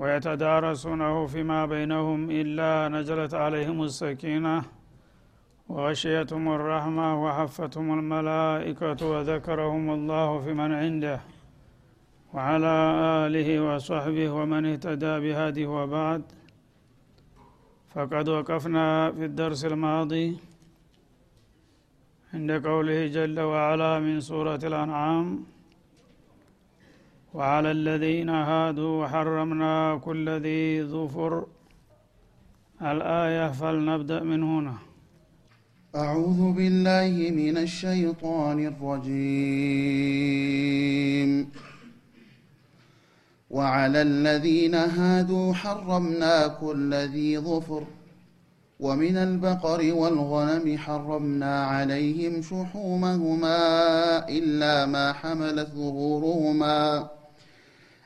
ويتدارسونه فيما بينهم إلا نزلت عليهم السكينة وغشيتهم الرحمة وحفتهم الملائكة وذكرهم الله في من عنده وعلى آله وصحبه ومن اهتدى بهذه وبعد. فقد وقفنا في الدرس الماضي عند قوله جل وعلا من سورة الأنعام وعلى الذين هادوا حرمنا كل ذي ظفر. الآية فلنبدأ من هنا. أعوذ بالله من الشيطان الرجيم. وعلى الذين هادوا حرمنا كل ذي ظفر. ومن البقر والغنم حرمنا عليهم شحومهما إلا ما حملت ظهورهما.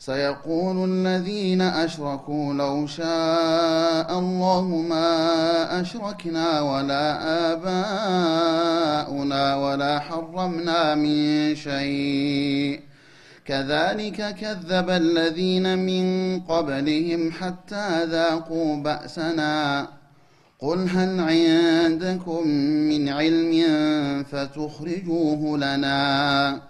سيقول الذين أشركوا لو شاء الله ما أشركنا ولا آباؤنا ولا حرمنا من شيء. كذلك كذب الذين من قبلهم حتى ذاقوا بأسنا. قل هل عندكم من علم فتخرجوه لنا؟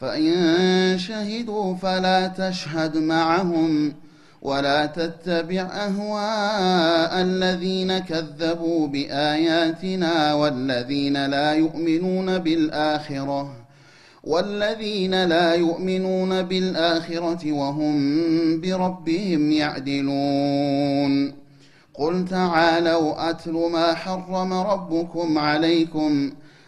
فإن شهدوا فلا تشهد معهم ولا تتبع أهواء الذين كذبوا بآياتنا والذين لا يؤمنون بالآخرة والذين لا يؤمنون بالآخرة وهم بربهم يعدلون. قل تعالوا أتل ما حرم ربكم عليكم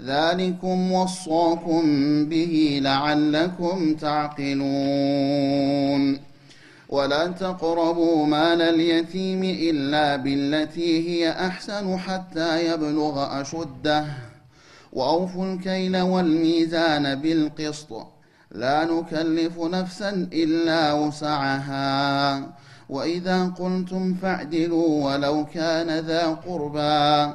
ذلكم وصاكم به لعلكم تعقلون. ولا تقربوا مال اليتيم إلا بالتي هي أحسن حتى يبلغ أشده. وأوفوا الكيل والميزان بالقسط. لا نكلف نفسا إلا وسعها. وإذا قلتم فاعدلوا ولو كان ذا قربى.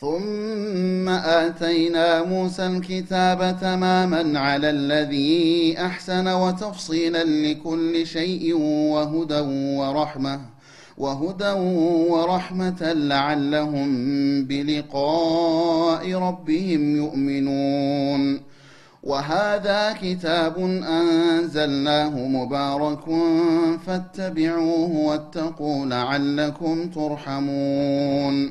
ثم آتينا موسى الكتاب تماما على الذي أحسن وتفصيلا لكل شيء وهدى ورحمة وهدى ورحمة لعلهم بلقاء ربهم يؤمنون وهذا كتاب أنزلناه مبارك فاتبعوه واتقوا لعلكم ترحمون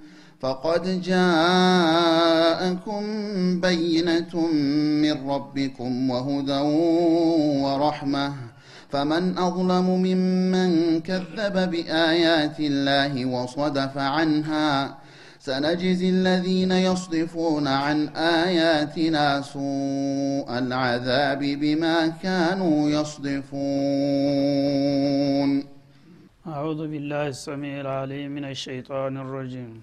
فقد جاءكم بينة من ربكم وهدى ورحمة. فمن أظلم ممن كذب بآيات الله وصدف عنها سنجزي الذين يصدفون عن آياتنا سوء العذاب بما كانوا يصدفون. أعوذ بالله السميع العليم من الشيطان الرجيم.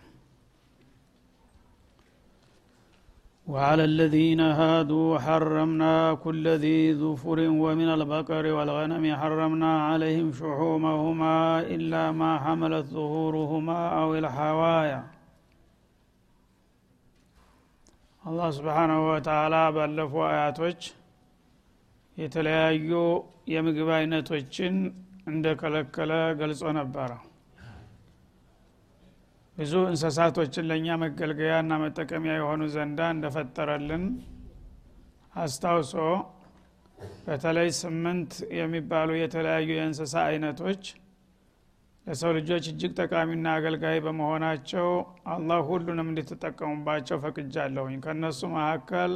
وعلى الذين هادوا حرمنا كل ذي ظفر ومن البقر والغنم حرمنا عليهم شحومهما إلا ما حملت ظهورهما أو الحوايا አላህ ስብሓናሁ ወተላ ባለፉ አያቶች የተለያዩ የምግብ አይነቶችን እንደከለከለ ገልጾ ነበረ ብዙ እንስሳቶችን ለእኛ መገልገያና መጠቀሚያ የሆኑ ዘንዳ እንደፈጠረልን አስታውሶ በተለይ ስምንት የሚባሉ የተለያዩ የእንስሳ አይነቶች ለሰው ልጆች እጅግ ጠቃሚና አገልጋይ በመሆናቸው አላህ ሁሉንም እንድትጠቀሙባቸው ፈቅጃለሁኝ። ከእነሱ መካከል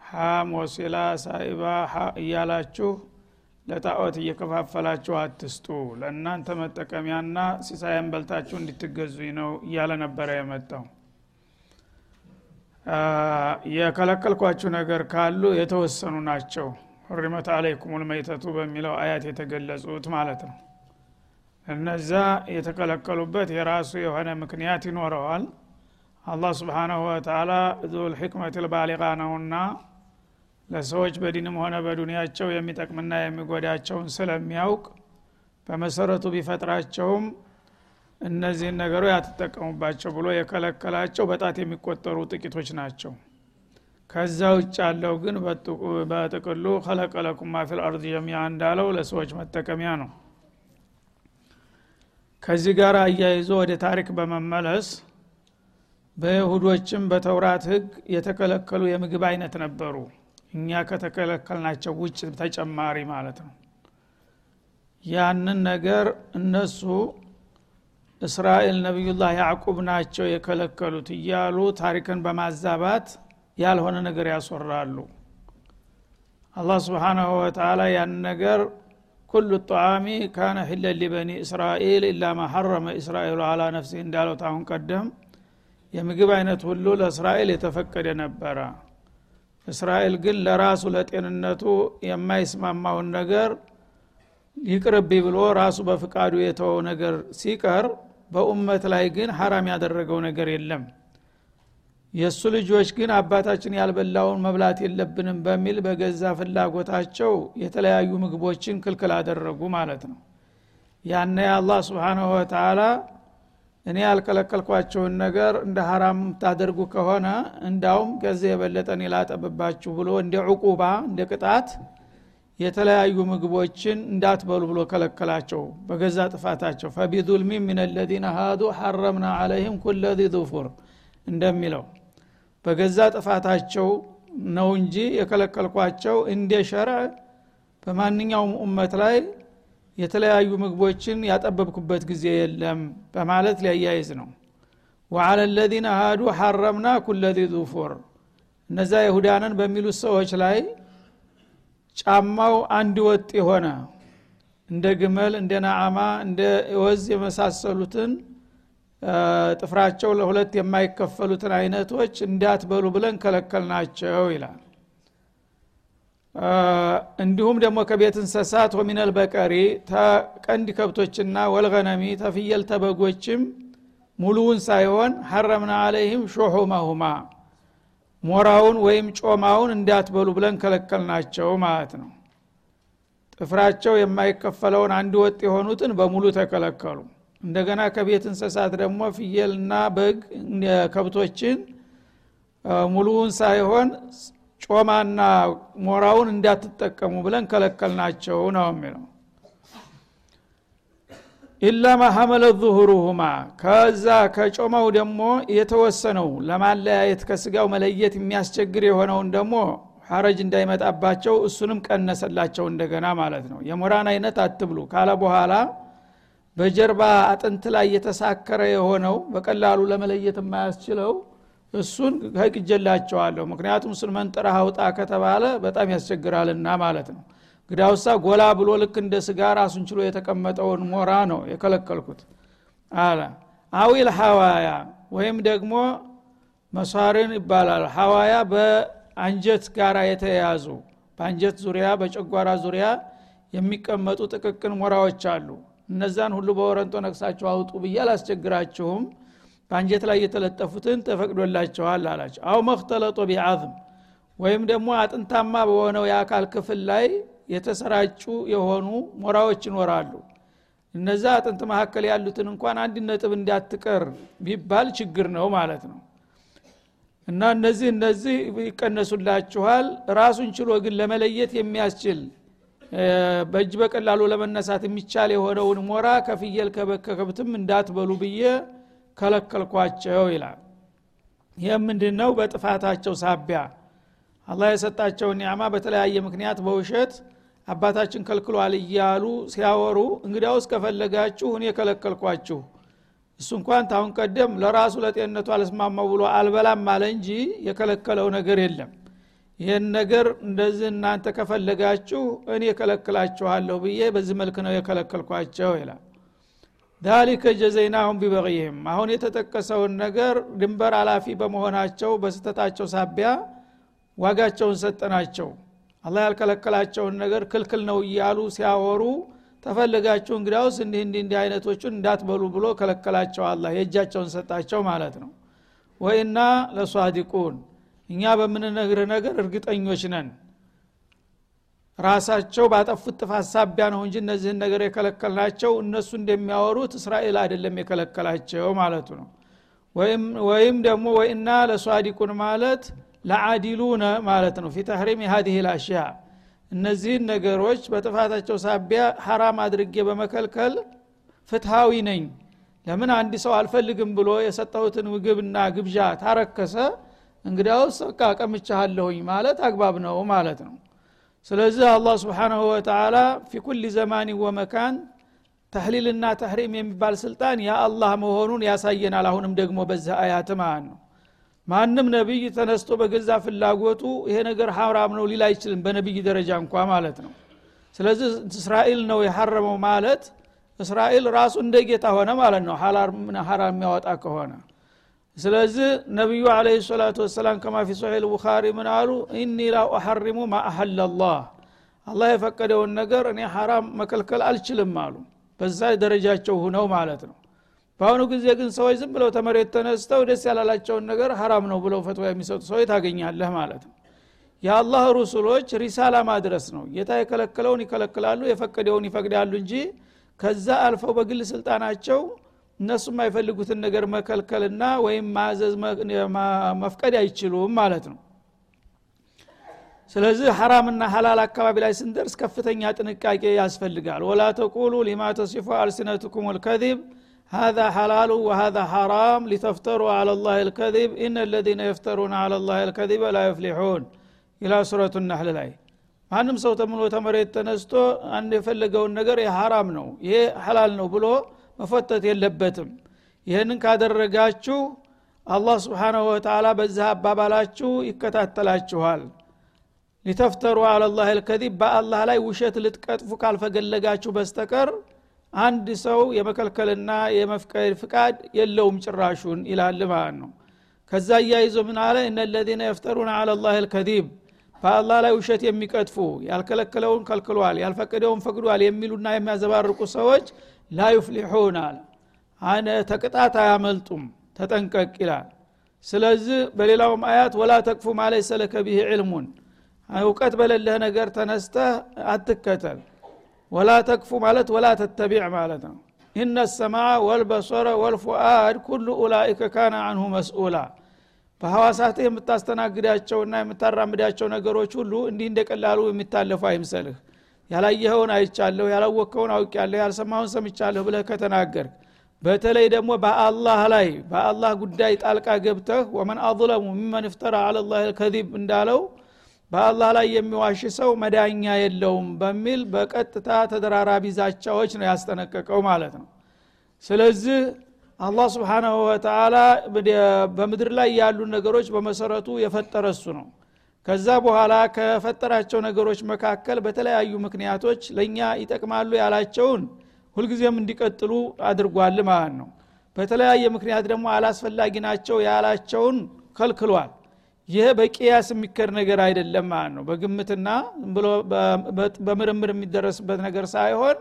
ሀም ወሲላ ሳኢባ እያላችሁ ለጣዖት እየከፋፈላችሁ አትስጡ። ለእናንተ መጠቀሚያና ሲሳያን በልታችሁ እንድትገዙኝ ነው እያለ ነበረ የመጣው። የከለከልኳችሁ ነገር ካሉ የተወሰኑ ናቸው። ሁሪመት አለይኩም ልመይተቱ በሚለው አያት የተገለጹት ማለት ነው። እነዛ የተከለከሉበት የራሱ የሆነ ምክንያት ይኖረዋል። አላህ ስብሓናሁ ወተላ ዙል ሕክመት ልባሊቃ ነውና ለሰዎች በዲንም ሆነ በዱንያቸው የሚጠቅምና የሚጎዳቸውን ስለሚያውቅ በመሰረቱ ቢፈጥራቸውም እነዚህን ነገሮች አትጠቀሙባቸው ብሎ የከለከላቸው በጣት የሚቆጠሩ ጥቂቶች ናቸው። ከዛ ውጭ ያለው ግን በጥቅሉ ከለቀለኩም ማፊል አርድ ጀሚያ እንዳለው ለሰዎች መጠቀሚያ ነው። ከዚህ ጋር አያይዞ ወደ ታሪክ በመመለስ በይሁዶችም በተውራት ህግ የተከለከሉ የምግብ አይነት ነበሩ እኛ ከተከለከልናቸው ውጭ ተጨማሪ ማለት ነው። ያንን ነገር እነሱ እስራኤል ነቢዩላህ ያዕቁብ ናቸው የከለከሉት እያሉ ታሪክን በማዛባት ያልሆነ ነገር ያስወራሉ። አላህ ስብሓናሁ ወተላ ያን ነገር ኩሉ ጣዓሚ ካነ ሒለን ሊበኒ እስራኤል ኢላ ማ ሐረመ እስራኤሉ አላ ነፍሲ እንዳለው ታሁን ቀደም የምግብ አይነት ሁሉ ለእስራኤል የተፈቀደ ነበረ እስራኤል ግን ለራሱ ለጤንነቱ የማይስማማውን ነገር ይቅርብ ብሎ ራሱ በፍቃዱ የተወው ነገር ሲቀር በኡመት ላይ ግን ሐራም ያደረገው ነገር የለም። የእሱ ልጆች ግን አባታችን ያልበላውን መብላት የለብንም በሚል በገዛ ፍላጎታቸው የተለያዩ ምግቦችን ክልክል አደረጉ ማለት ነው። ያነ አላህ ስብሓናሁ ወተላ እኔ ያልከለከልኳቸውን ነገር እንደ ሀራም ታደርጉ ከሆነ እንዳውም ከዚህ የበለጠን ላጠብባችሁ ብሎ እንደ ዕቁባ እንደ ቅጣት የተለያዩ ምግቦችን እንዳትበሉ ብሎ ከለከላቸው በገዛ ጥፋታቸው። ፈቢዙልሚ ምን ለዚነ ሃዱ ሐረምና አለይህም ኩለ ዚ ዙፉር እንደሚለው በገዛ ጥፋታቸው ነው እንጂ የከለከልኳቸው እንደ ሸርዕ በማንኛውም ኡመት ላይ የተለያዩ ምግቦችን ያጠበብኩበት ጊዜ የለም በማለት ሊያያይዝ ነው። ወአለ ለዚነ ሃዱ ሐረምና ኩለ ዚ ዙፉር። እነዛ ይሁዳንን በሚሉት ሰዎች ላይ ጫማው አንድ ወጥ የሆነ እንደ ግመል እንደ ናዓማ እንደ ወዝ የመሳሰሉትን ጥፍራቸው ለሁለት የማይከፈሉትን አይነቶች እንዳትበሉ ብለን ከለከልናቸው ይላል እንዲሁም ደግሞ ከቤት እንሰሳት ወሚነል በቀሪ ተቀንድ ከብቶችና ወልገነሚ ተፍየል ተበጎችም ሙሉውን ሳይሆን ሐረምና አለይህም ሾሑመሁማ ሞራውን ወይም ጮማውን እንዳትበሉ ብለን ከለከልናቸው ማለት ነው። ጥፍራቸው የማይከፈለውን አንድ ወጥ የሆኑትን በሙሉ ተከለከሉ። እንደገና ከቤት እንስሳት ደግሞ ፍየልና በግ ከብቶችን ሙሉውን ሳይሆን ጮማና ሞራውን እንዳትጠቀሙ ብለን ከለከልናቸው ነው የሚለው። ኢላ ማ ሐመለ ዙሁሩሁማ ከዛ ከጮማው ደግሞ የተወሰነው ለማለያየት ከስጋው መለየት የሚያስቸግር የሆነውን ደግሞ ሐረጅ እንዳይመጣባቸው እሱንም ቀነሰላቸው እንደገና ማለት ነው። የሞራን አይነት አትብሉ ካለ በኋላ በጀርባ አጥንት ላይ የተሳከረ የሆነው በቀላሉ ለመለየት የማያስችለው እሱን ከቅጀላቸዋለሁ ምክንያቱም እሱን መንጠራ አውጣ ከተባለ በጣም ያስቸግራልና ማለት ነው። ግዳውሳ ጎላ ብሎ ልክ እንደ ስጋ ራሱን ችሎ የተቀመጠውን ሞራ ነው የከለከልኩት አለ። አዊል ሐዋያ ወይም ደግሞ መሷርን ይባላል። ሐዋያ በአንጀት ጋር የተያያዙ በአንጀት ዙሪያ በጨጓራ ዙሪያ የሚቀመጡ ጥቅቅን ሞራዎች አሉ። እነዛን ሁሉ በወረንጦ ነቅሳቸው አውጡ ብዬ አላስቸግራችሁም በአንጀት ላይ የተለጠፉትን ተፈቅዶላቸዋል አላቸው። አው መክተለጦ ቢአዝም ወይም ደግሞ አጥንታማ በሆነው የአካል ክፍል ላይ የተሰራጩ የሆኑ ሞራዎች ይኖራሉ። እነዛ አጥንት መካከል ያሉትን እንኳን አንድ ነጥብ እንዳትቀር ቢባል ችግር ነው ማለት ነው። እና እነዚህ እነዚህ ይቀነሱላችኋል። ራሱን ችሎ ግን ለመለየት የሚያስችል በእጅ በቀላሉ ለመነሳት የሚቻል የሆነውን ሞራ ከፍየል ከከብትም እንዳትበሉ ብዬ ከለከልኳቸው ይላል። ይህም ምንድን ነው በጥፋታቸው ሳቢያ አላህ የሰጣቸውን ኒዕማ በተለያየ ምክንያት በውሸት አባታችን ከልክሏል እያሉ ሲያወሩ እንግዲያውስ ከፈለጋችሁ እኔ ከለከልኳችሁ እሱ እንኳን ታሁን ቀደም ለራሱ ለጤንነቱ አልስማማው ብሎ አልበላም አለ እንጂ የከለከለው ነገር የለም። ይህን ነገር እንደዚህ እናንተ ከፈለጋችሁ እኔ ከለክላችኋለሁ ብዬ በዚህ መልክ ነው የከለከልኳቸው ይላል ዛሊከ ጀዘይናሁም ቢበቅይህም አሁን የተጠቀሰውን ነገር ድንበር አላፊ በመሆናቸው በስተታቸው ሳቢያ ዋጋቸውን ሰጠናቸው። አላህ ያልከለከላቸውን ነገር ክልክል ነው እያሉ ሲያወሩ ተፈለጋችሁ እንግዲያውስ እንዲህ እንዲህ እንዲህ አይነቶቹን እንዳትበሉ ብሎ ከለከላቸው አላ የእጃቸውን ሰጣቸው ማለት ነው። ወይና ለሷዲቁን። እኛ በምንነግር ነገር እርግጠኞች ነን ራሳቸው ባጠፉት ጥፋት ሳቢያ ነው እንጂ እነዚህን ነገር የከለከልናቸው እነሱ እንደሚያወሩት እስራኤል አይደለም የከለከላቸው ማለቱ ነው። ወይም ደግሞ ወይና ለሷዲቁን ማለት ለአዲሉነ ማለት ነው። ፊ ተህሪም ሀዲህ ልአሽያ እነዚህን ነገሮች በጥፋታቸው ሳቢያ ሐራም አድርጌ በመከልከል ፍትሃዊ ነኝ። ለምን አንድ ሰው አልፈልግም ብሎ የሰጠሁትን ምግብና ግብዣ ታረከሰ እንግዲያውስ በቃ ቀምቻሃለሁኝ ማለት አግባብ ነው ማለት ነው ስለዚህ አላህ ስብሓናሁ ወተላ ፊ ኩል ዘማን ወመካን ተህሊልና ተሕሪም የሚባል ስልጣን የአላህ መሆኑን ያሳየናል። አሁንም ደግሞ በዚህ አያት ማለት ነው። ማንም ነቢይ ተነስቶ በገዛ ፍላጎቱ ይሄ ነገር ሐራም ነው ሊል አይችልም በነቢይ ደረጃ እንኳ ማለት ነው። ስለዚህ እስራኤል ነው የሐረመው ማለት እስራኤል ራሱ እንደ ጌታ ሆነ ማለት ነው። ሐራም የሚያወጣ ከሆነ ስለዚህ ነቢዩ አለ ሰላቱ ወሰላም ከማ ፊ ሶሒል ቡኻሪ ምን አሉ? ኢኒ ላ ኡሐሪሙ ማ አሐለ ላህ። አላህ የፈቀደውን ነገር እኔ ሐራም መከልከል አልችልም አሉ። በዛ ደረጃቸው ሁነው ማለት ነው። በአሁኑ ጊዜ ግን ሰዎች ዝም ብለው ተመሬት ተነስተው ደስ ያላላቸውን ነገር ሀራም ነው ብለው ፈትዋ የሚሰጡ ሰዎች ታገኛለህ ማለት ነው። የአላህ ሩሱሎች ሪሳላ ማድረስ ነው። ጌታ የከለከለውን ይከለክላሉ የፈቀደውን ይፈቅዳሉ እንጂ ከዛ አልፈው በግል ስልጣናቸው እነሱ የማይፈልጉትን ነገር መከልከልና ወይም ማዘዝ መፍቀድ አይችሉም ማለት ነው ስለዚህ ሐራምና ሀላል አካባቢ ላይ ስንደርስ ከፍተኛ ጥንቃቄ ያስፈልጋል ወላ ተቁሉ ሊማ ተሲፉ አልሲነትኩም ልከዚብ هذا حلال وهذا حرام لتفتروا على الله الكذب إن الذين يفترون على الله الكذب لا يفلحون إلى سورة النحل ላይ ማንም ሰው ተምሎ ተመሬት ተነስቶ አንድ የፈለገውን ነገር የሐራም ነው ይሄ ሐላል ነው ብሎ መፈተት የለበትም። ይህንን ካደረጋችሁ አላህ ስብሓናሁ ወተላ በዚህ አባባላችሁ ይከታተላችኋል። ሊተፍተሩ አለላህ ልከዚብ በአላህ ላይ ውሸት ልትቀጥፉ ካልፈገለጋችሁ በስተቀር አንድ ሰው የመከልከልና የመፍቀድ ፍቃድ የለውም ጭራሹን ይላል ማለት ነው። ከዛ እያይዞ ምን አለ? እነ ለዚነ የፍተሩን አላ ላህ ልከዚብ በአላህ ላይ ውሸት የሚቀጥፉ ያልከለከለውን ከልክሏል ያልፈቀደውን ፈቅዷል የሚሉና የሚያዘባርቁ ሰዎች ላ ዩፍሊሑን አለ። ተቅጣት አያመልጡም ተጠንቀቅ ይላል። ስለዚህ በሌላውም አያት ወላ ተቅፉ ማለይሰ ለከ ቢህ ዕልሙን እውቀት በሌለህ ነገር ተነስተህ አትከተል። ወላ ተክፉ ማለት ወላ ተተቢዕ ማለት ነው። ኢነ ሰማዕ ወልበሶረ ወልፉአድ ኩሉ ኡላይከ ካነ አንሁ መስኡላ። በሐዋሳትህ የምታስተናግዳቸውና የምታራምዳቸው ነገሮች ሁሉ እንዲህ እንደ ቀላሉ የሚታለፉ አይምሰልህ ያላየኸውን አይቻለሁ ያላወቅከውን አውቅያለሁ ያልሰማውን ሰምቻለሁ ብለህ ከተናገርክ በተለይ ደግሞ በአላህ ላይ በአላህ ጉዳይ ጣልቃ ገብተህ ወመን አظለሙ ሚመን እፍተራ አላ ላህ ልከዚብ እንዳለው በአላህ ላይ የሚዋሽ ሰው መዳኛ የለውም በሚል በቀጥታ ተደራራቢ ዛቻዎች ነው ያስጠነቀቀው ማለት ነው። ስለዚህ አላህ ስብሓናሁ ወተላ በምድር ላይ ያሉ ነገሮች በመሰረቱ የፈጠረ እሱ ነው ከዛ በኋላ ከፈጠራቸው ነገሮች መካከል በተለያዩ ምክንያቶች ለእኛ ይጠቅማሉ ያላቸውን ሁልጊዜም እንዲቀጥሉ አድርጓል ማለት ነው። በተለያየ ምክንያት ደግሞ አላስፈላጊ ናቸው ያላቸውን ከልክሏል። ይህ በቅያስ የሚከር ነገር አይደለም ማለት ነው። በግምትና ብሎ በምርምር የሚደረስበት ነገር ሳይሆን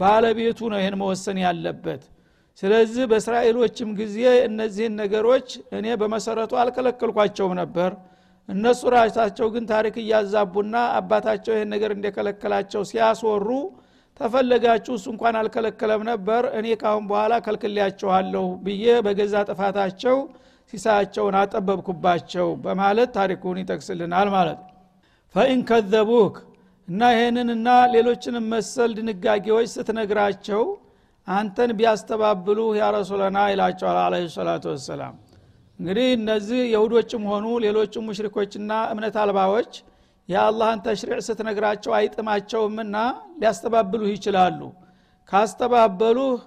ባለቤቱ ነው ይህን መወሰን ያለበት። ስለዚህ በእስራኤሎችም ጊዜ እነዚህን ነገሮች እኔ በመሰረቱ አልከለከልኳቸውም ነበር እነሱ ራሳቸው ግን ታሪክ እያዛቡና አባታቸው ይህን ነገር እንደከለከላቸው ሲያስወሩ ተፈለጋችሁ እሱ እንኳን አልከለከለም ነበር እኔ ካሁን በኋላ ከልክሌያቸኋለሁ ብዬ በገዛ ጥፋታቸው ሲሳያቸውን አጠበብኩባቸው በማለት ታሪኩን ይጠቅስልናል ማለት ነው። ፈኢን ከዘቡክ እና ይህንንና ሌሎችንም መሰል ድንጋጌዎች ስትነግራቸው አንተን ቢያስተባብሉ ያ ረሱለና ይላቸዋል አለ ሰላቱ ወሰላም እንግዲህ እነዚህ የሁዶችም ሆኑ ሌሎችም ሙሽሪኮችና እምነት አልባዎች የአላህን ተሽሪዕ ስትነግራቸው አይጥማቸውምና ሊያስተባብሉህ ይችላሉ። ካስተባበሉህ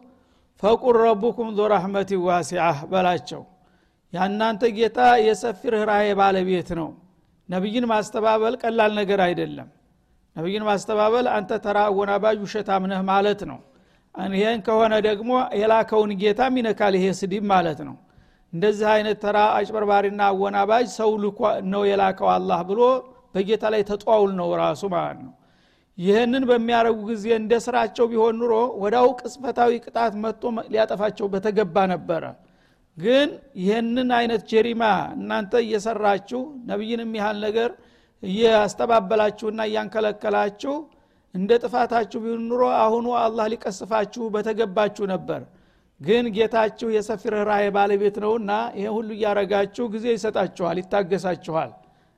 ፈቁል ረቡኩም ዞ ረሕመቲ ዋሲዓህ በላቸው። ያናንተ ጌታ የሰፊ ርኅራሄ ባለቤት ነው። ነቢይን ማስተባበል ቀላል ነገር አይደለም። ነቢይን ማስተባበል አንተ ተራ አወናባጅ ውሸታም ነህ ማለት ነው። ይህን ከሆነ ደግሞ የላከውን ጌታም ይነካል ይሄ ስድብ ማለት ነው እንደዚህ አይነት ተራ አጭበርባሪና አወናባጅ ሰው ነው የላከው አላህ ብሎ በጌታ ላይ ተጧውል ነው ራሱ ማለት ነው። ይህንን በሚያደረጉ ጊዜ እንደ ስራቸው ቢሆን ኑሮ ወዳው ቅጽበታዊ ቅጣት መጥቶ ሊያጠፋቸው በተገባ ነበረ። ግን ይህንን አይነት ጀሪማ እናንተ እየሰራችሁ ነቢይንም ያህል ነገር እያስተባበላችሁና እያንከለከላችሁ እንደ ጥፋታችሁ ቢሆን ኑሮ አሁኑ አላህ ሊቀስፋችሁ በተገባችሁ ነበር ግን ጌታችሁ የሰፊ ርኅራኄ ባለቤት ነውና ይህ ሁሉ እያረጋችሁ ጊዜ ይሰጣችኋል ይታገሳችኋል።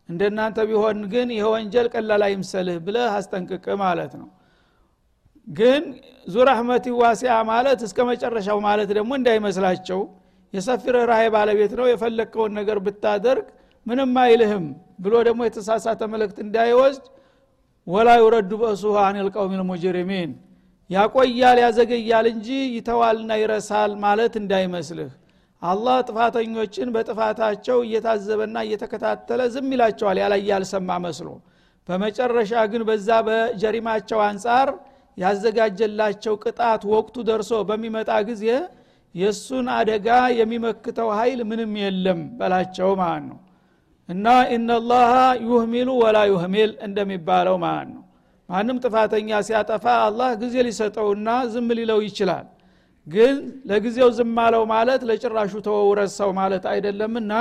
እንደናንተ ቢሆን ግን ይህ ወንጀል ቀላል አይምሰልህ ብለህ አስጠንቅቅ ማለት ነው። ግን ዙራህመቲ ዋሲያ ማለት እስከ መጨረሻው ማለት ደግሞ እንዳይመስላቸው የሰፊ ርኅራኄ ባለቤት ነው የፈለግከውን ነገር ብታደርግ ምንም አይልህም ብሎ ደግሞ የተሳሳተ መልእክት እንዳይወስድ ወላ ዩረዱ በእሱሁ አን ልቀውም ልሙጅሪሚን ያቆያል ያዘገያል እንጂ ይተዋልና ይረሳል ማለት እንዳይመስልህ። አላህ ጥፋተኞችን በጥፋታቸው እየታዘበና እየተከታተለ ዝም ይላቸዋል ያላየ ያልሰማ መስሎ። በመጨረሻ ግን በዛ በጀሪማቸው አንጻር ያዘጋጀላቸው ቅጣት ወቅቱ ደርሶ በሚመጣ ጊዜ የእሱን አደጋ የሚመክተው ኃይል ምንም የለም በላቸው ማለት ነው። እና ኢነላሃ ዩህሚሉ ወላ ዩህሚል እንደሚባለው ማለት ነው ማንም ጥፋተኛ ሲያጠፋ አላህ ጊዜ ሊሰጠውና ዝም ሊለው ይችላል። ግን ለጊዜው ዝም አለው ማለት ለጭራሹ ተወውረሰው ማለት አይደለምና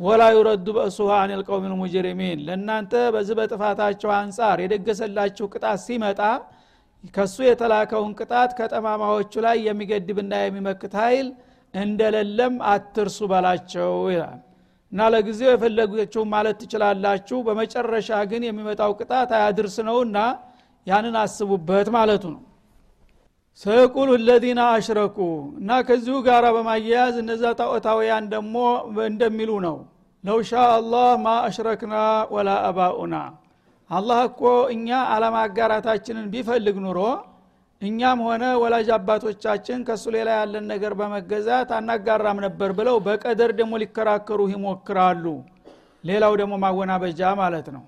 ወላ ዩረዱ በእሱሃ አን ልቀውም ልሙጅሪሚን ለእናንተ በዚህ በጥፋታቸው አንጻር የደገሰላችሁ ቅጣት ሲመጣ ከሱ የተላከውን ቅጣት ከጠማማዎቹ ላይ የሚገድብና የሚመክት ኃይል እንደሌለም አትርሱ በላቸው ይላል እና ለጊዜው የፈለገችው ማለት ትችላላችሁ። በመጨረሻ ግን የሚመጣው ቅጣት አያድርስ ነውና ያንን አስቡበት ማለቱ ነው። ሰየቁሉ ለዚነ አሽረኩ እና ከዚሁ ጋር በማያያዝ እነዛ ጣዖታውያን ደግሞ እንደሚሉ ነው። ለው ሻ አላህ ማ አሽረክና ወላ አባኡና። አላህ እኮ እኛ አለማጋራታችንን ቢፈልግ ኑሮ እኛም ሆነ ወላጅ አባቶቻችን ከእሱ ሌላ ያለን ነገር በመገዛት አናጋራም ነበር ብለው በቀደር ደግሞ ሊከራከሩ ይሞክራሉ። ሌላው ደግሞ ማወናበጃ ማለት ነው።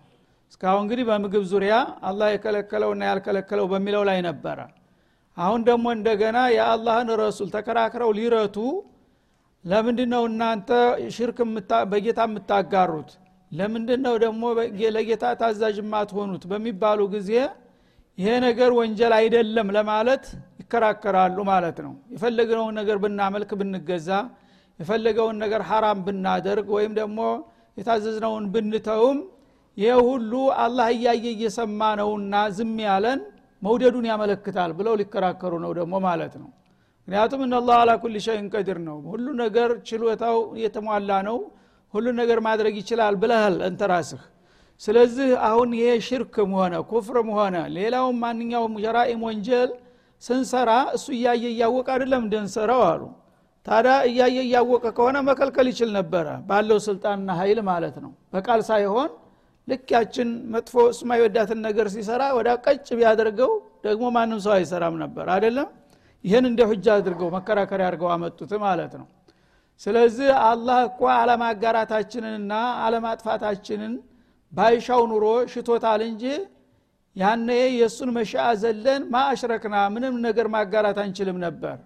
እስካሁን እንግዲህ በምግብ ዙሪያ አላህ የከለከለውና ያልከለከለው በሚለው ላይ ነበረ። አሁን ደግሞ እንደገና የአላህን ረሱል ተከራክረው ሊረቱ ለምንድ ነው እናንተ ሽርክ በጌታ የምታጋሩት? ለምንድ ነው ደግሞ ለጌታ ታዛዥ የማትሆኑት? በሚባሉ ጊዜ ይሄ ነገር ወንጀል አይደለም ለማለት ይከራከራሉ ማለት ነው። የፈለግነውን ነገር ብናመልክ ብንገዛ የፈለገውን ነገር ሐራም ብናደርግ ወይም ደግሞ የታዘዝነውን ብንተውም ይህ ሁሉ አላህ እያየ እየሰማ ነውና ዝም ያለን መውደዱን ያመለክታል ብለው ሊከራከሩ ነው ደግሞ ማለት ነው። ምክንያቱም እነላህ አላ ኩል ሸይን ቀዲር ነው። ሁሉ ነገር ችሎታው የተሟላ ነው። ሁሉ ነገር ማድረግ ይችላል ብለሃል እንተ ስለዚህ አሁን ይሄ ሽርክም ሆነ ኩፍርም ሆነ ሌላውም ማንኛውም ጀራኢም ወንጀል ስንሰራ እሱ እያየ እያወቀ አይደለም እንደንሰራው አሉ። ታዲያ እያየ እያወቀ ከሆነ መከልከል ይችል ነበረ ባለው ስልጣንና ኃይል ማለት ነው። በቃል ሳይሆን ልክ መጥፎ እሱ ማይወዳትን ነገር ሲሰራ ወደ ቀጭ ቢያደርገው ደግሞ ማንም ሰው አይሰራም ነበር አይደለም? ይህን እንደ ሁጃ አድርገው መከራከሪያ አድርገው አመጡት ማለት ነው። ስለዚህ አላህ እኳ አለማጋራታችንንና አለማጥፋታችንን ባይሻው ኑሮ ሽቶታል እንጂ ያነ የእሱን መሻአ ዘለን ማአሽረክና ምንም ነገር ማጋራት አንችልም ነበር።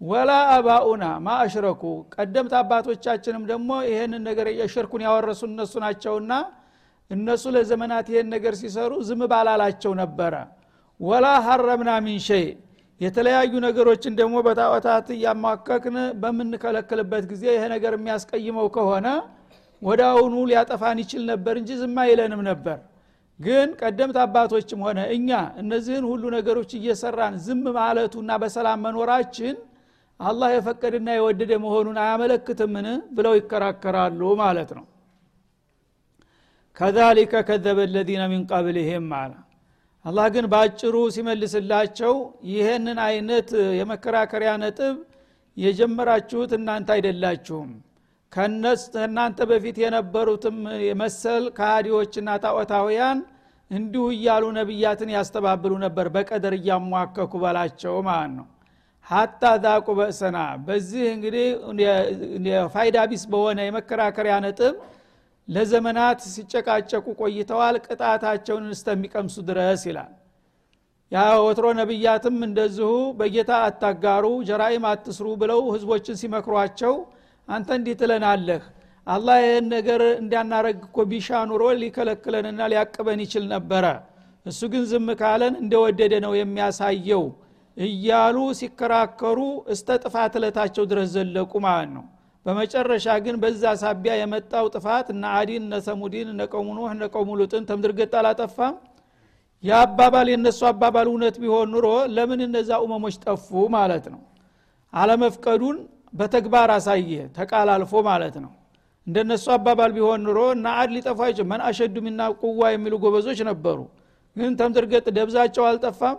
ወላ አባኡና ማአሽረኩ ቀደምት አባቶቻችንም ደግሞ ይህንን ነገር የሽርኩን ያወረሱ እነሱ ናቸውና እነሱ ለዘመናት ይህን ነገር ሲሰሩ ዝም ባላላቸው ነበረ። ወላ ሀረምና ሚን ሸይ። የተለያዩ ነገሮችን ደግሞ በጣዖታት እያሟከክን በምንከለክልበት ጊዜ ይሄ ነገር የሚያስቀይመው ከሆነ ወደ አሁኑ ሊያጠፋን ይችል ነበር እንጂ ዝም አይለንም ነበር። ግን ቀደምት አባቶችም ሆነ እኛ እነዚህን ሁሉ ነገሮች እየሰራን ዝም ማለቱና በሰላም መኖራችን አላህ የፈቀድና የወደደ መሆኑን አያመለክትምን? ብለው ይከራከራሉ ማለት ነው። ከዛሊከ ከዘበ ለዚነ ሚን ቀብልህም አለ። አላህ ግን በአጭሩ ሲመልስላቸው ይህንን አይነት የመከራከሪያ ነጥብ የጀመራችሁት እናንተ አይደላችሁም ከእናንተ በፊት የነበሩትም መሰል ከሃዲዎችና ጣዖታውያን እንዲሁ እያሉ ነቢያትን ያስተባብሉ ነበር። በቀደር እያሟከኩ በላቸው ማለት ነው። ሀታ ዛቁ በእሰና። በዚህ እንግዲህ ፋይዳ ቢስ በሆነ የመከራከሪያ ነጥብ ለዘመናት ሲጨቃጨቁ ቆይተዋል። ቅጣታቸውን እስተሚቀምሱ ድረስ ይላል። ያ ወትሮ ነቢያትም እንደዚሁ በጌታ አታጋሩ ጀራኢም አትስሩ ብለው ህዝቦችን ሲመክሯቸው አንተ እንዲህ ትለናለህ? አላህ ይህን ነገር እንዳናረግ እኮ ቢሻ ኑሮ ሊከለክለንና ሊያቅበን ይችል ነበረ። እሱ ግን ዝም ካለን እንደወደደ ነው የሚያሳየው እያሉ ሲከራከሩ እስተ ጥፋት እለታቸው ድረስ ዘለቁ ማለት ነው። በመጨረሻ ግን በዛ ሳቢያ የመጣው ጥፋት እነ አዲን እነ ሰሙዲን እነ ቀውሙ እነ ቀውሙ ተምድርገጥ አላጠፋም? የአባባል የእነሱ አባባል እውነት ቢሆን ኑሮ ለምን እነዛ ኡመሞች ጠፉ ማለት ነው? አለመፍቀዱን በተግባር አሳየ። ተቃላልፎ ማለት ነው። እንደነሱ አባባል ቢሆን ኑሮ እና አድ ሊጠፋ አይችል መን አሸዱ ሚና ቁዋ የሚሉ ጎበዞች ነበሩ። ግን ተምድርገጥ ደብዛቸው አልጠፋም።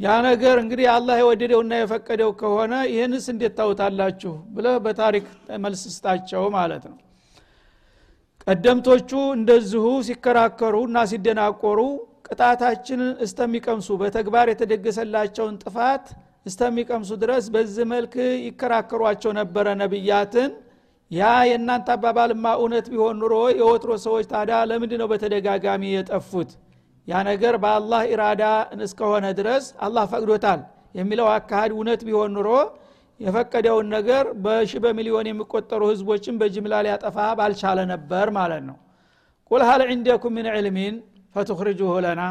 ያ ነገር እንግዲህ አላህ የወደደውና የፈቀደው ከሆነ ይህንስ እንዴት ታውታላችሁ ብለ በታሪክ መልስ ማለት ነው። ቀደምቶቹ እንደዚሁ ሲከራከሩ እና ሲደናቆሩ ቅጣታችንን እስተሚቀምሱ በተግባር የተደገሰላቸውን ጥፋት እስተሚቀምሱ ድረስ በዚህ መልክ ይከራከሯቸው ነበረ ነቢያትን። ያ የእናንተ አባባልማ እውነት ቢሆን ኑሮ የወትሮ ሰዎች ታዲያ ለምንድ ነው በተደጋጋሚ የጠፉት? ያ ነገር በአላህ ኢራዳ እስከሆነ ድረስ አላህ ፈቅዶታል የሚለው አካሃድ እውነት ቢሆን ኑሮ የፈቀደውን ነገር በሺ በሚሊዮን የሚቆጠሩ ህዝቦችን በጅምላ ሊያጠፋ ባልቻለ ነበር ማለት ነው። ቁል ሀል ዕንደኩም ምን ዕልሚን ፈትኽርጁሁ ለና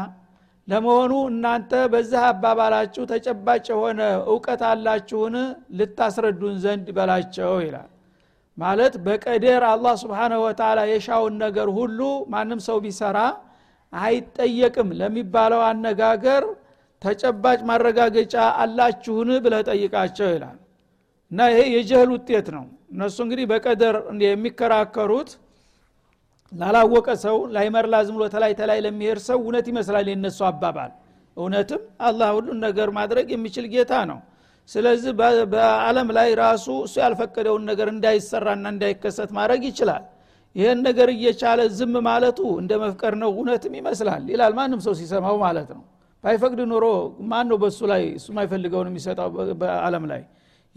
ለመሆኑ እናንተ በዚህ አባባላችሁ ተጨባጭ የሆነ እውቀት አላችሁን? ልታስረዱን ዘንድ በላቸው ይላል። ማለት በቀደር አላህ ስብሓንሁ ወተላ የሻውን ነገር ሁሉ ማንም ሰው ቢሰራ አይጠየቅም ለሚባለው አነጋገር ተጨባጭ ማረጋገጫ አላችሁን ብለህ ጠይቃቸው ይላል። እና ይሄ የጀህል ውጤት ነው። እነሱ እንግዲህ በቀደር የሚከራከሩት ላላወቀ ሰው ላይመር ላዝም ተላይ ተላይ ለሚሄድ ሰው እውነት ይመስላል የነሱ አባባል። እውነትም አላህ ሁሉን ነገር ማድረግ የሚችል ጌታ ነው። ስለዚህ በአለም ላይ ራሱ እሱ ያልፈቀደውን ነገር እንዳይሰራና እንዳይከሰት ማድረግ ይችላል። ይህን ነገር እየቻለ ዝም ማለቱ እንደ መፍቀር ነው እውነትም ይመስላል ይላል ማንም ሰው ሲሰማው ማለት ነው። ባይፈቅድ ኑሮ ማን ነው በሱ ላይ እሱ ማይፈልገውን የሚሰጠው በአለም ላይ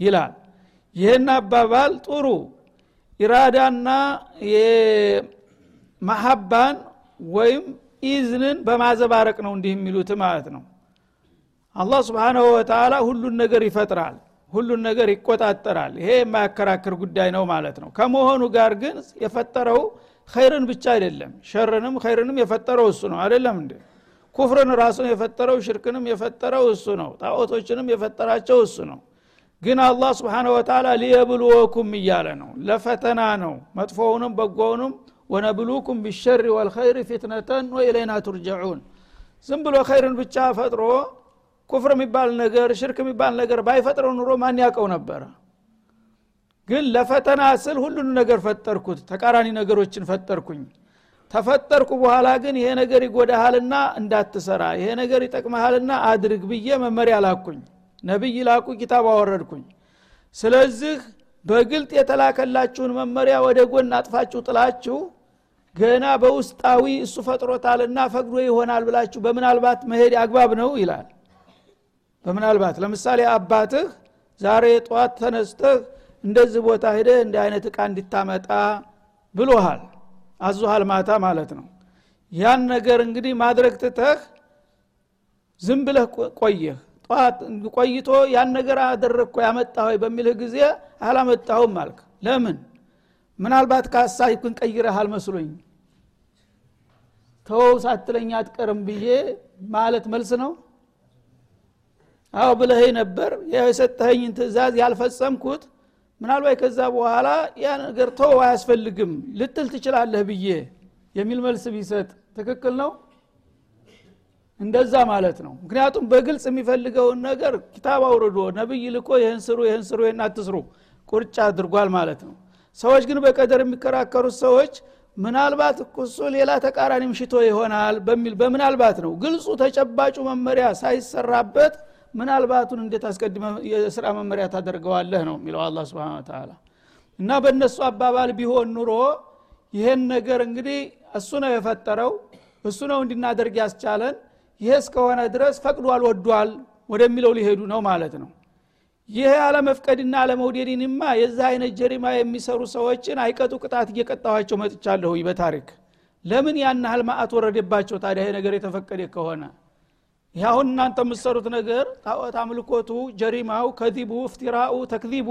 ይላል። ይህን አባባል ጥሩ ኢራዳና ማሀባን ወይም ኢዝንን በማዘባረቅ ነው እንዲህ የሚሉት ማለት ነው። አላህ ስብሓናሁ ወተላ ሁሉን ነገር ይፈጥራል ሁሉን ነገር ይቆጣጠራል። ይሄ የማያከራክር ጉዳይ ነው ማለት ነው። ከመሆኑ ጋር ግን የፈጠረው ኸይርን ብቻ አይደለም ሸርንም ኸይርንም የፈጠረው እሱ ነው። አይደለም እንዴ? ኩፍርን ራሱን የፈጠረው ሽርክንም የፈጠረው እሱ ነው። ጣዖቶችንም የፈጠራቸው እሱ ነው። ግን አላህ ስብሓነ ወተላ ሊየብልወኩም እያለ ነው። ለፈተና ነው። መጥፎውንም በጎውንም ወነብሉኩም ቢሸሪ ወልኸይር ፊትነተን ወኢለይና ቱርጀዑን። ዝም ብሎ ኸይርን ብቻ ፈጥሮ ኩፍር የሚባል ነገር ሽርክ የሚባል ነገር ባይፈጥረው ኑሮ ማን ያውቀው ነበረ ግን ለፈተና ስል ሁሉን ነገር ፈጠርኩት ተቃራኒ ነገሮችን ፈጠርኩኝ። ተፈጠርኩ በኋላ ግን ይሄ ነገር ይጎዳሃልና እንዳትሰራ ይሄ ነገር ይጠቅመሃልና አድርግ ብዬ መመሪያ ላኩኝ። ነቢይ ላኩ ኪታብ አወረድኩኝ። ስለዚህ በግልጥ የተላከላችሁን መመሪያ ወደ ጎን አጥፋችሁ ጥላችሁ ገና በውስጣዊ እሱ ፈጥሮታልና ፈቅዶ ይሆናል ብላችሁ በምናልባት መሄድ አግባብ ነው ይላል። በምናልባት ለምሳሌ አባትህ ዛሬ ጠዋት ተነስተህ እንደዚህ ቦታ ሄደህ እንደ አይነት እቃ እንዲታመጣ ብሎሃል አዙሃል ማታ ማለት ነው። ያን ነገር እንግዲህ ማድረግ ትተህ ዝም ብለህ ቆየህ። ጠዋት ቆይቶ ያን ነገር አደረግኮ ያመጣ ሆይ በሚልህ ጊዜ አላመጣሁም አልክ። ለምን ምናልባት ከሀሳብህን ቀይረሃል መስሎኝ። ተወው ሳትለኝ አትቀርም ብዬ ማለት መልስ ነው? አዎ ብለህ ነበር። የሰጠኸኝን ትእዛዝ ያልፈጸምኩት ምናልባት ከዛ በኋላ ያ ነገር ተው አያስፈልግም ልትል ትችላለህ ብዬ የሚል መልስ ቢሰጥ ትክክል ነው? እንደዛ ማለት ነው። ምክንያቱም በግልጽ የሚፈልገውን ነገር ኪታብ አውርዶ ነብይ ልኮ ይህን ስሩ ይህን ስሩ ይህን አትስሩ ቁርጫ አድርጓል ማለት ነው ሰዎች ግን በቀደር የሚከራከሩት ሰዎች ምናልባት እሱ ሌላ ተቃራኒ ምሽቶ ይሆናል በሚል በምናልባት ነው። ግልጹ ተጨባጩ መመሪያ ሳይሰራበት ምናልባቱን እንዴት አስቀድመ የስራ መመሪያ ታደርገዋለህ ነው የሚለው አላ ስብን ተላ እና በእነሱ አባባል ቢሆን ኑሮ ይህን ነገር እንግዲህ እሱ ነው የፈጠረው እሱ ነው እንድናደርግ ያስቻለን ይሄ እስከሆነ ድረስ ፈቅዷል ወዷል ወደሚለው ሊሄዱ ነው ማለት ነው ይሄ አለመፍቀድና አለመውደድንማ የዚህ አይነት ጀሪማ የሚሰሩ ሰዎችን አይቀጡ ቅጣት እየቀጣኋቸው መጥቻለሁ በታሪክ። ለምን ያን ያህል ማአት ወረደባቸው ታዲያ ይሄ ነገር የተፈቀደ ከሆነ? ይህ አሁን እናንተ የምትሰሩት ነገር ጣዖት አምልኮቱ ጀሪማው ከዚቡ እፍቲራኡ ተክዚቡ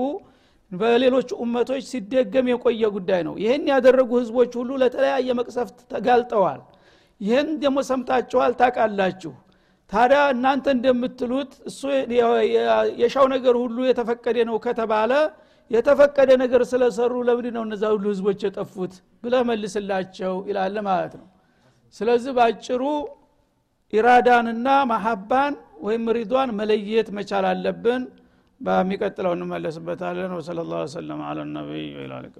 በሌሎች ኡመቶች ሲደገም የቆየ ጉዳይ ነው። ይህን ያደረጉ ህዝቦች ሁሉ ለተለያየ መቅሰፍት ተጋልጠዋል። ይህን ደግሞ ሰምታችኋል ታቃላችሁ ታዲያ እናንተ እንደምትሉት እሱ የሻው ነገር ሁሉ የተፈቀደ ነው ከተባለ የተፈቀደ ነገር ስለሰሩ ለምንድ ነው እነዛ ሁሉ ህዝቦች የጠፉት ብለህ መልስላቸው ይላል ማለት ነው። ስለዚህ ባጭሩ ኢራዳንና ማሀባን ወይም ሪዷን መለየት መቻል አለብን። በሚቀጥለው እንመለስበታለን። ወሰለ ላሁ ሰለም አለ ነቢይ ወይላልቃ